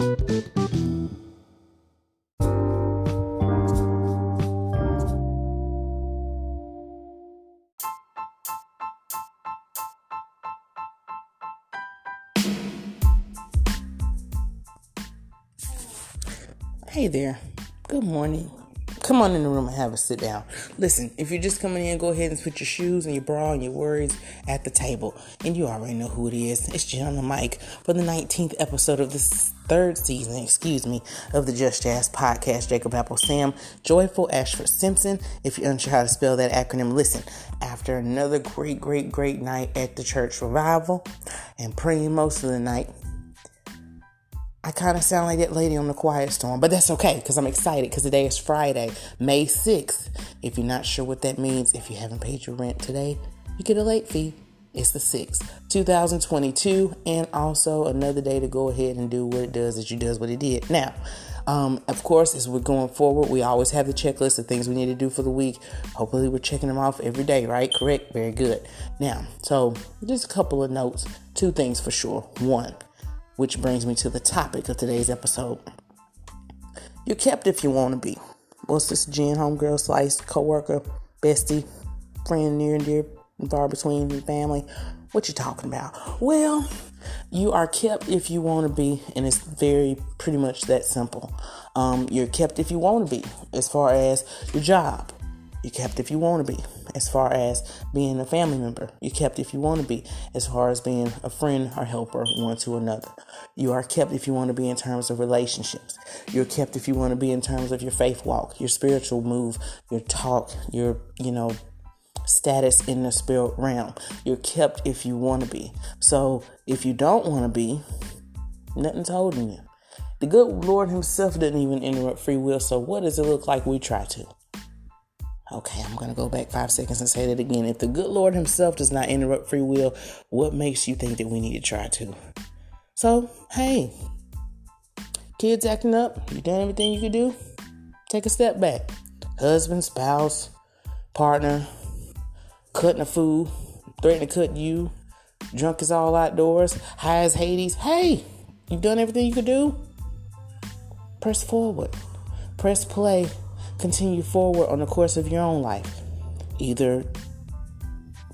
Hey there. Good morning. Come on in the room and have a sit down. Listen, if you're just coming in, go ahead and put your shoes and your bra and your worries at the table. And you already know who it is. It's Jen the mic for the 19th episode of this third season, excuse me, of the Just Jazz podcast. Jacob Apple Sam, Joyful Ashford Simpson. If you're unsure how to spell that acronym, listen. After another great, great, great night at the church revival and praying most of the night, I kind of sound like that lady on the Quiet Storm, but that's okay because I'm excited because today is Friday, May 6th. If you're not sure what that means, if you haven't paid your rent today, you get a late fee. It's the 6th, 2022, and also another day to go ahead and do what it does as you does what it did. Now, um, of course, as we're going forward, we always have the checklist of things we need to do for the week. Hopefully, we're checking them off every day, right? Correct? Very good. Now, so just a couple of notes. Two things for sure. One, which brings me to the topic of today's episode. You're kept if you want to be. What's this Jen, homegirl, slice, co-worker, bestie, friend near and dear, far between family? What you talking about? Well, you are kept if you want to be, and it's very pretty much that simple. Um, you're kept if you want to be, as far as your job. You're kept if you want to be as far as being a family member. You're kept if you want to be, as far as being a friend or helper one to another. You are kept if you want to be in terms of relationships. You're kept if you want to be in terms of your faith walk, your spiritual move, your talk, your, you know, status in the spirit realm. You're kept if you want to be. So if you don't want to be, nothing's holding you. The good Lord Himself didn't even interrupt free will. So what does it look like we try to? Okay, I'm going to go back five seconds and say that again. If the good Lord Himself does not interrupt free will, what makes you think that we need to try to? So, hey, kids acting up, you done everything you could do? Take a step back. Husband, spouse, partner, cutting a fool, threatening to cut you, drunk as all outdoors, high as Hades. Hey, you've done everything you could do? Press forward, press play continue forward on the course of your own life. Either,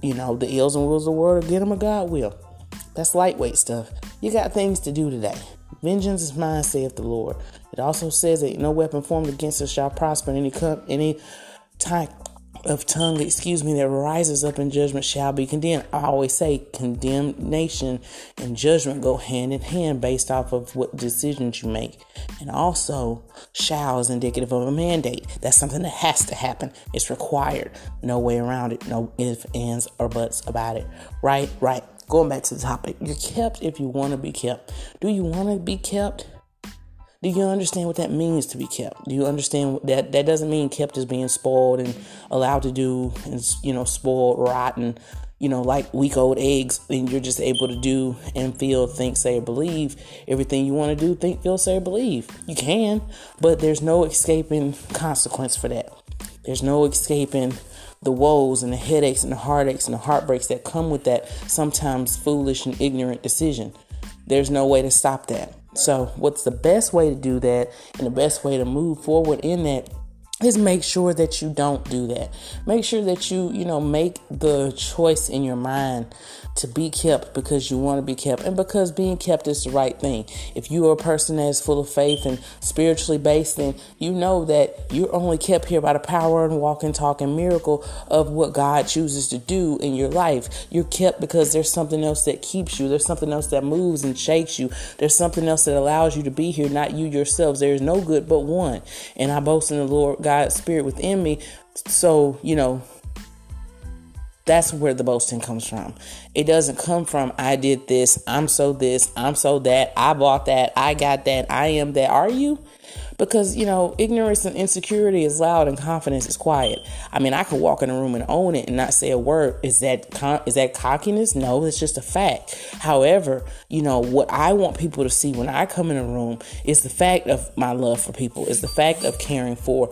you know, the ills and wills of the world or get them a God will. That's lightweight stuff. You got things to do today. Vengeance is mine, saith the Lord. It also says that no weapon formed against us shall prosper any any time of tongue, excuse me, that rises up in judgment shall be condemned. I always say condemnation and judgment go hand in hand based off of what decisions you make. And also, shall is indicative of a mandate. That's something that has to happen. It's required. No way around it. No ifs, ands, or buts about it. Right, right. Going back to the topic, you're kept if you want to be kept. Do you want to be kept? Do you understand what that means to be kept? Do you understand that that doesn't mean kept as being spoiled and allowed to do and you know spoiled, rotten, you know, like week old eggs, and you're just able to do and feel, think, say, or believe everything you want to do, think, feel, say, or believe. You can, but there's no escaping consequence for that. There's no escaping the woes and the headaches and the heartaches and the heartbreaks that come with that sometimes foolish and ignorant decision. There's no way to stop that. So, what's the best way to do that and the best way to move forward in that is make sure that you don't do that. Make sure that you, you know, make the choice in your mind to be kept because you want to be kept and because being kept is the right thing. If you are a person that is full of faith and spiritually based, then you know that you're only kept here by the power and walk and talk and miracle of what God chooses to do in your life. You're kept because there's something else that keeps you. There's something else that moves and shakes you. There's something else that allows you to be here, not you yourselves. There is no good but one. And I boast in the Lord God's spirit within me. So, you know, that's where the boasting comes from. It doesn't come from, I did this, I'm so this, I'm so that, I bought that, I got that, I am that. Are you? Because you know ignorance and insecurity is loud and confidence is quiet. I mean i could walk in a room and own it and not say a word. Is that con- is that cockiness? No it's just a fact. However you know what i want people to see when i come in a room is the fact of my love for people is the fact of caring for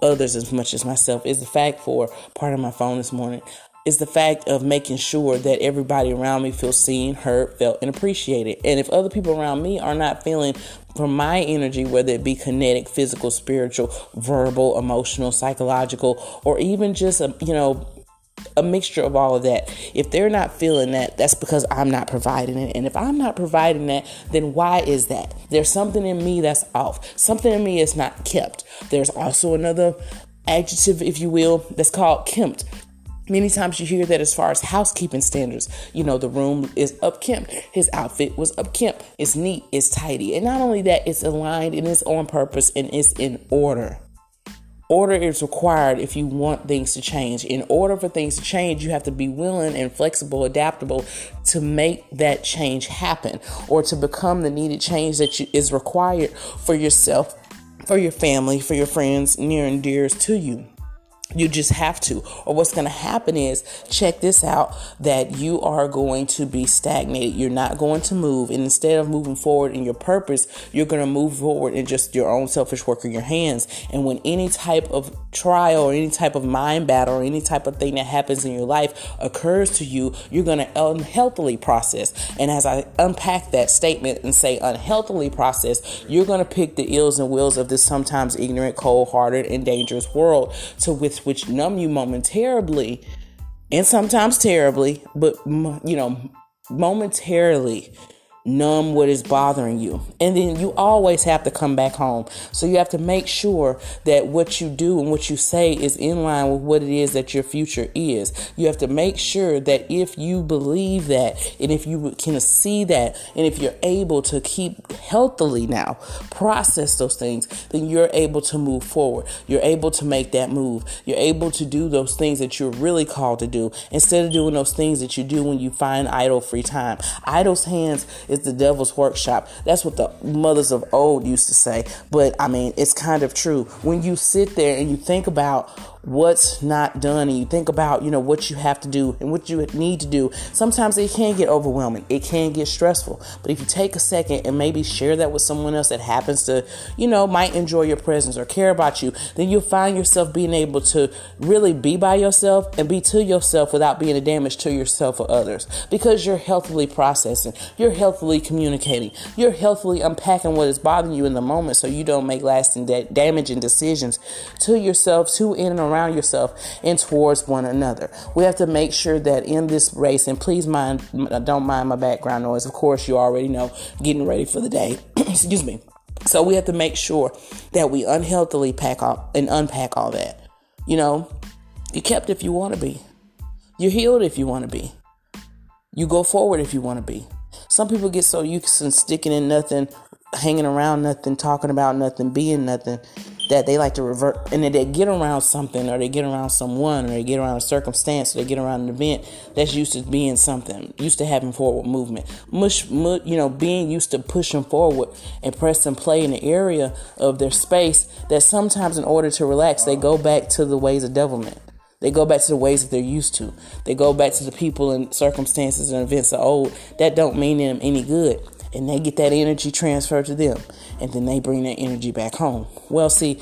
others as much as myself is the fact for part of my phone this morning is the fact of making sure that everybody around me feels seen, heard, felt, and appreciated. And if other people around me are not feeling from my energy, whether it be kinetic, physical, spiritual, verbal, emotional, psychological, or even just a you know a mixture of all of that. If they're not feeling that, that's because I'm not providing it. And if I'm not providing that, then why is that? There's something in me that's off. Something in me is not kept. There's also another adjective, if you will, that's called kempt. Many times you hear that as far as housekeeping standards, you know, the room is upkept. His outfit was upkept. It's neat, it's tidy. And not only that, it's aligned and it's on purpose and it's in order. Order is required if you want things to change. In order for things to change, you have to be willing and flexible, adaptable to make that change happen or to become the needed change that you, is required for yourself, for your family, for your friends, near and dearest to you. You just have to. Or what's going to happen is, check this out, that you are going to be stagnated. You're not going to move. And instead of moving forward in your purpose, you're going to move forward in just your own selfish work of your hands. And when any type of trial or any type of mind battle or any type of thing that happens in your life occurs to you, you're going to unhealthily process. And as I unpack that statement and say unhealthily process, you're going to pick the ills and wills of this sometimes ignorant, cold hearted, and dangerous world to with which numb you momentarily and sometimes terribly, but you know, momentarily numb what is bothering you. And then you always have to come back home. So you have to make sure that what you do and what you say is in line with what it is that your future is. You have to make sure that if you believe that and if you can see that and if you're able to keep healthily now process those things, then you're able to move forward. You're able to make that move. You're able to do those things that you're really called to do instead of doing those things that you do when you find idle free time. Idle's hands is the devil's workshop. That's what the mothers of old used to say. But I mean, it's kind of true. When you sit there and you think about what's not done and you think about you know what you have to do and what you need to do sometimes it can get overwhelming. It can get stressful. But if you take a second and maybe share that with someone else that happens to you know might enjoy your presence or care about you then you'll find yourself being able to really be by yourself and be to yourself without being a damage to yourself or others. Because you're healthily processing you're healthily communicating you're healthily unpacking what is bothering you in the moment so you don't make lasting da- damaging decisions to yourself to in and around around yourself and towards one another. We have to make sure that in this race, and please mind, don't mind my background noise. Of course, you already know, getting ready for the day. Excuse me. So we have to make sure that we unhealthily pack off and unpack all that. You know, you kept if you want to be. You're healed if you want to be. You go forward if you want to be. Some people get so used to sticking in nothing, hanging around nothing, talking about nothing, being nothing, that they like to revert and then they get around something or they get around someone or they get around a circumstance or they get around an event that's used to being something, used to having forward movement. Mush, mush, you know, being used to pushing forward and press and play in the area of their space that sometimes in order to relax, they go back to the ways of devilment. They go back to the ways that they're used to. They go back to the people and circumstances and events of old that don't mean them any good and they get that energy transferred to them and then they bring that energy back home. Well, see,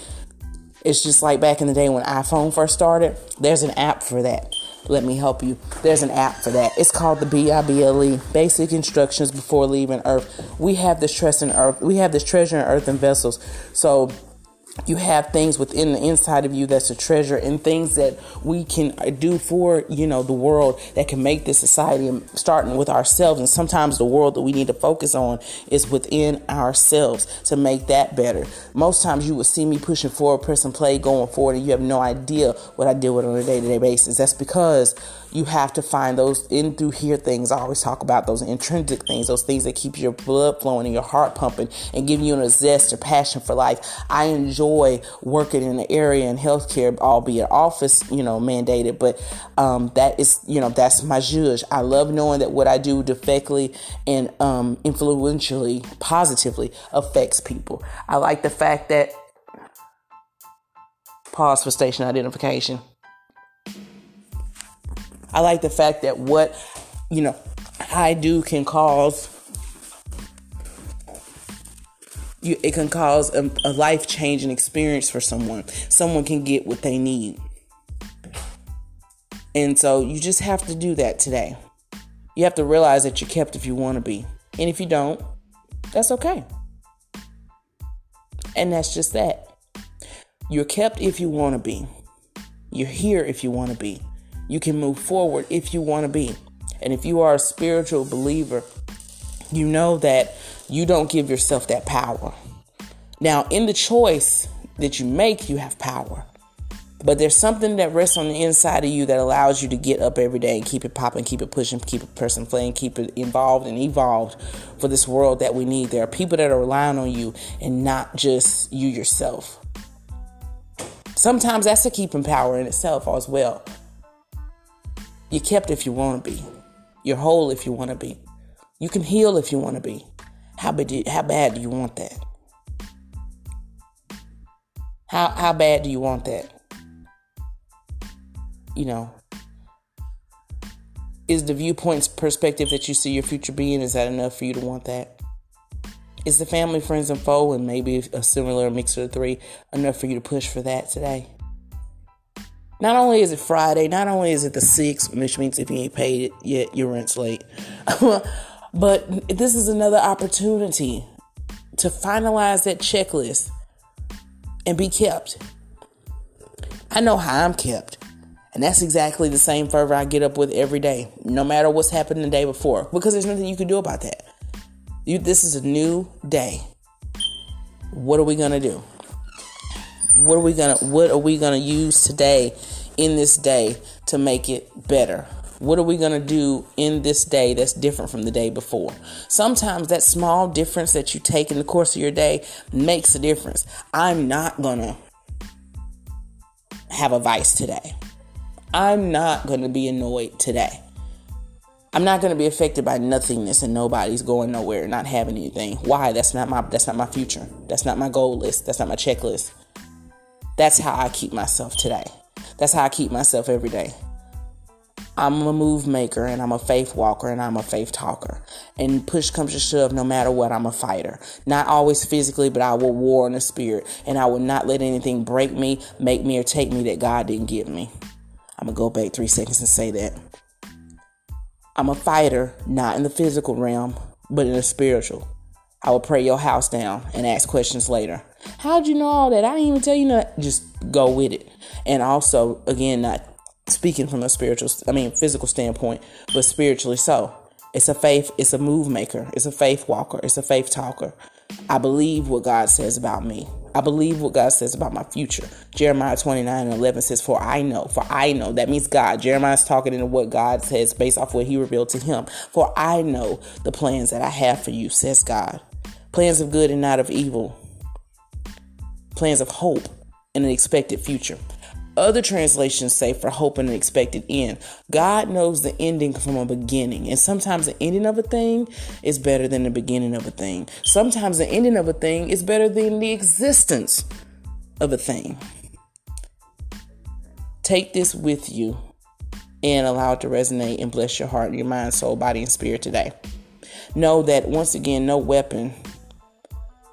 it's just like back in the day when iPhone first started, there's an app for that. Let me help you. There's an app for that. It's called the BIBLE, Basic Instructions Before Leaving Earth. We have this treasure in earth. We have this treasure in earthen vessels. So you have things within the inside of you that's a treasure and things that we can uh, do for you know the world that can make this society um, starting with ourselves and sometimes the world that we need to focus on is within ourselves to make that better most times you will see me pushing forward pressing play going forward and you have no idea what i deal with on a day-to-day basis that's because you have to find those in through here things. I always talk about those intrinsic things, those things that keep your blood flowing and your heart pumping and giving you a zest or passion for life. I enjoy working in the area in healthcare, albeit office, you know, mandated, but um, that is, you know, that's my judge. I love knowing that what I do defectly and um, influentially, positively affects people. I like the fact that pause for station identification. I like the fact that what, you know, I do can cause you, it can cause a, a life changing experience for someone. Someone can get what they need. And so you just have to do that today. You have to realize that you're kept if you want to be. And if you don't, that's okay. And that's just that. You're kept if you want to be. You're here if you want to be. You can move forward if you want to be. And if you are a spiritual believer, you know that you don't give yourself that power. Now, in the choice that you make, you have power. But there's something that rests on the inside of you that allows you to get up every day and keep it popping, keep it pushing, keep it person playing, keep it involved and evolved for this world that we need. There are people that are relying on you and not just you yourself. Sometimes that's a keeping power in itself as well. You're kept if you want to be. You're whole if you want to be. You can heal if you want to be. How bad, do, how bad do you want that? How, how bad do you want that? You know, is the viewpoints perspective that you see your future being, is that enough for you to want that? Is the family, friends, and foe, and maybe a similar mix of the three, enough for you to push for that today? Not only is it Friday, not only is it the 6th, which means if you ain't paid it yet, your rent's late. but this is another opportunity to finalize that checklist and be kept. I know how I'm kept. And that's exactly the same fervor I get up with every day, no matter what's happened the day before, because there's nothing you can do about that. You, this is a new day. What are we gonna do? What are we gonna What are we gonna use today in this day to make it better? What are we going to do in this day that's different from the day before? Sometimes that small difference that you take in the course of your day makes a difference. I'm not going to have a vice today. I'm not going to be annoyed today. I'm not going to be affected by nothingness and nobody's going nowhere, not having anything. Why? That's not my that's not my future. That's not my goal list. That's not my checklist. That's how I keep myself today. That's how I keep myself every day. I'm a move maker and I'm a faith walker and I'm a faith talker. And push comes to shove, no matter what, I'm a fighter. Not always physically, but I will war in the spirit. And I will not let anything break me, make me, or take me that God didn't give me. I'm going to go back three seconds and say that. I'm a fighter, not in the physical realm, but in the spiritual. I will pray your house down and ask questions later. How'd you know all that? I didn't even tell you that. Just go with it. And also, again, not speaking from a spiritual, I mean, physical standpoint, but spiritually so. It's a faith, it's a move maker, it's a faith walker, it's a faith talker. I believe what God says about me. I believe what God says about my future. Jeremiah 29 and 11 says, For I know, for I know. That means God. Jeremiah's talking into what God says based off what he revealed to him. For I know the plans that I have for you, says God. Plans of good and not of evil. Plans of hope and an expected future. Other translations say for hope and an expected end. God knows the ending from a beginning. And sometimes the ending of a thing is better than the beginning of a thing. Sometimes the ending of a thing is better than the existence of a thing. Take this with you and allow it to resonate and bless your heart, your mind, soul, body, and spirit today. Know that once again, no weapon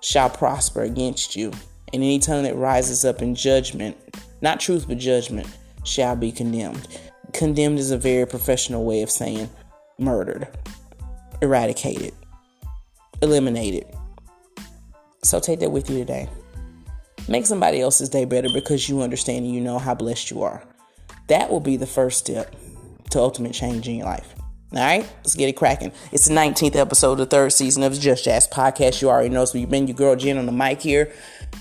shall prosper against you. And any tongue that rises up in judgment not truth but judgment, shall be condemned. Condemned is a very professional way of saying murdered, eradicated, eliminated. So take that with you today. Make somebody else's day better because you understand and you know how blessed you are. That will be the first step to ultimate change in your life. All right, let's get it cracking. It's the 19th episode of the third season of the Just Jazz podcast. You already know, so you've been your girl Jen on the mic here.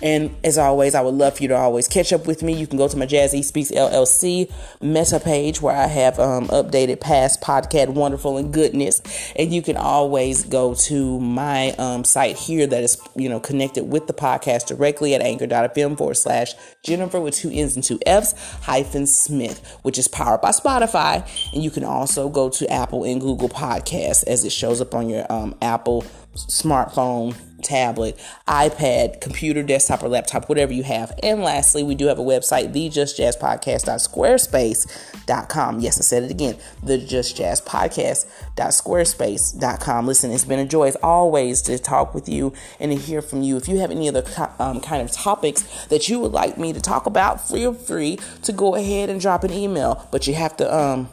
And as always, I would love for you to always catch up with me. You can go to my Jazzy Speaks LLC meta page where I have um, updated past podcast wonderful and goodness. And you can always go to my um, site here that is, you know, connected with the podcast directly at anchor.fm forward slash Jennifer with two N's and two F's hyphen Smith, which is powered by Spotify. And you can also go to Apple and Google Podcasts as it shows up on your um, Apple smartphone tablet, iPad, computer, desktop, or laptop, whatever you have. And lastly, we do have a website, thejustjazzpodcast.squarespace.com. Yes, I said it again, thejustjazzpodcast.squarespace.com. Listen, it's been a joy as always to talk with you and to hear from you. If you have any other um, kind of topics that you would like me to talk about, feel free to go ahead and drop an email. But you have to um,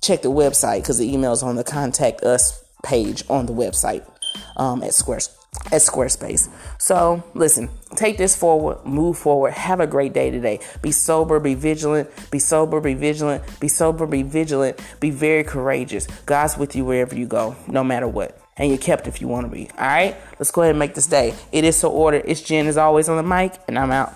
check the website because the email is on the contact us page on the website um, at Squarespace at Squarespace. So, listen, take this forward, move forward, have a great day today. Be sober, be vigilant, be sober, be vigilant, be sober, be vigilant, be very courageous. God's with you wherever you go, no matter what. And you're kept if you want to be. All right, let's go ahead and make this day. It is so ordered. It's Jen, as always, on the mic, and I'm out.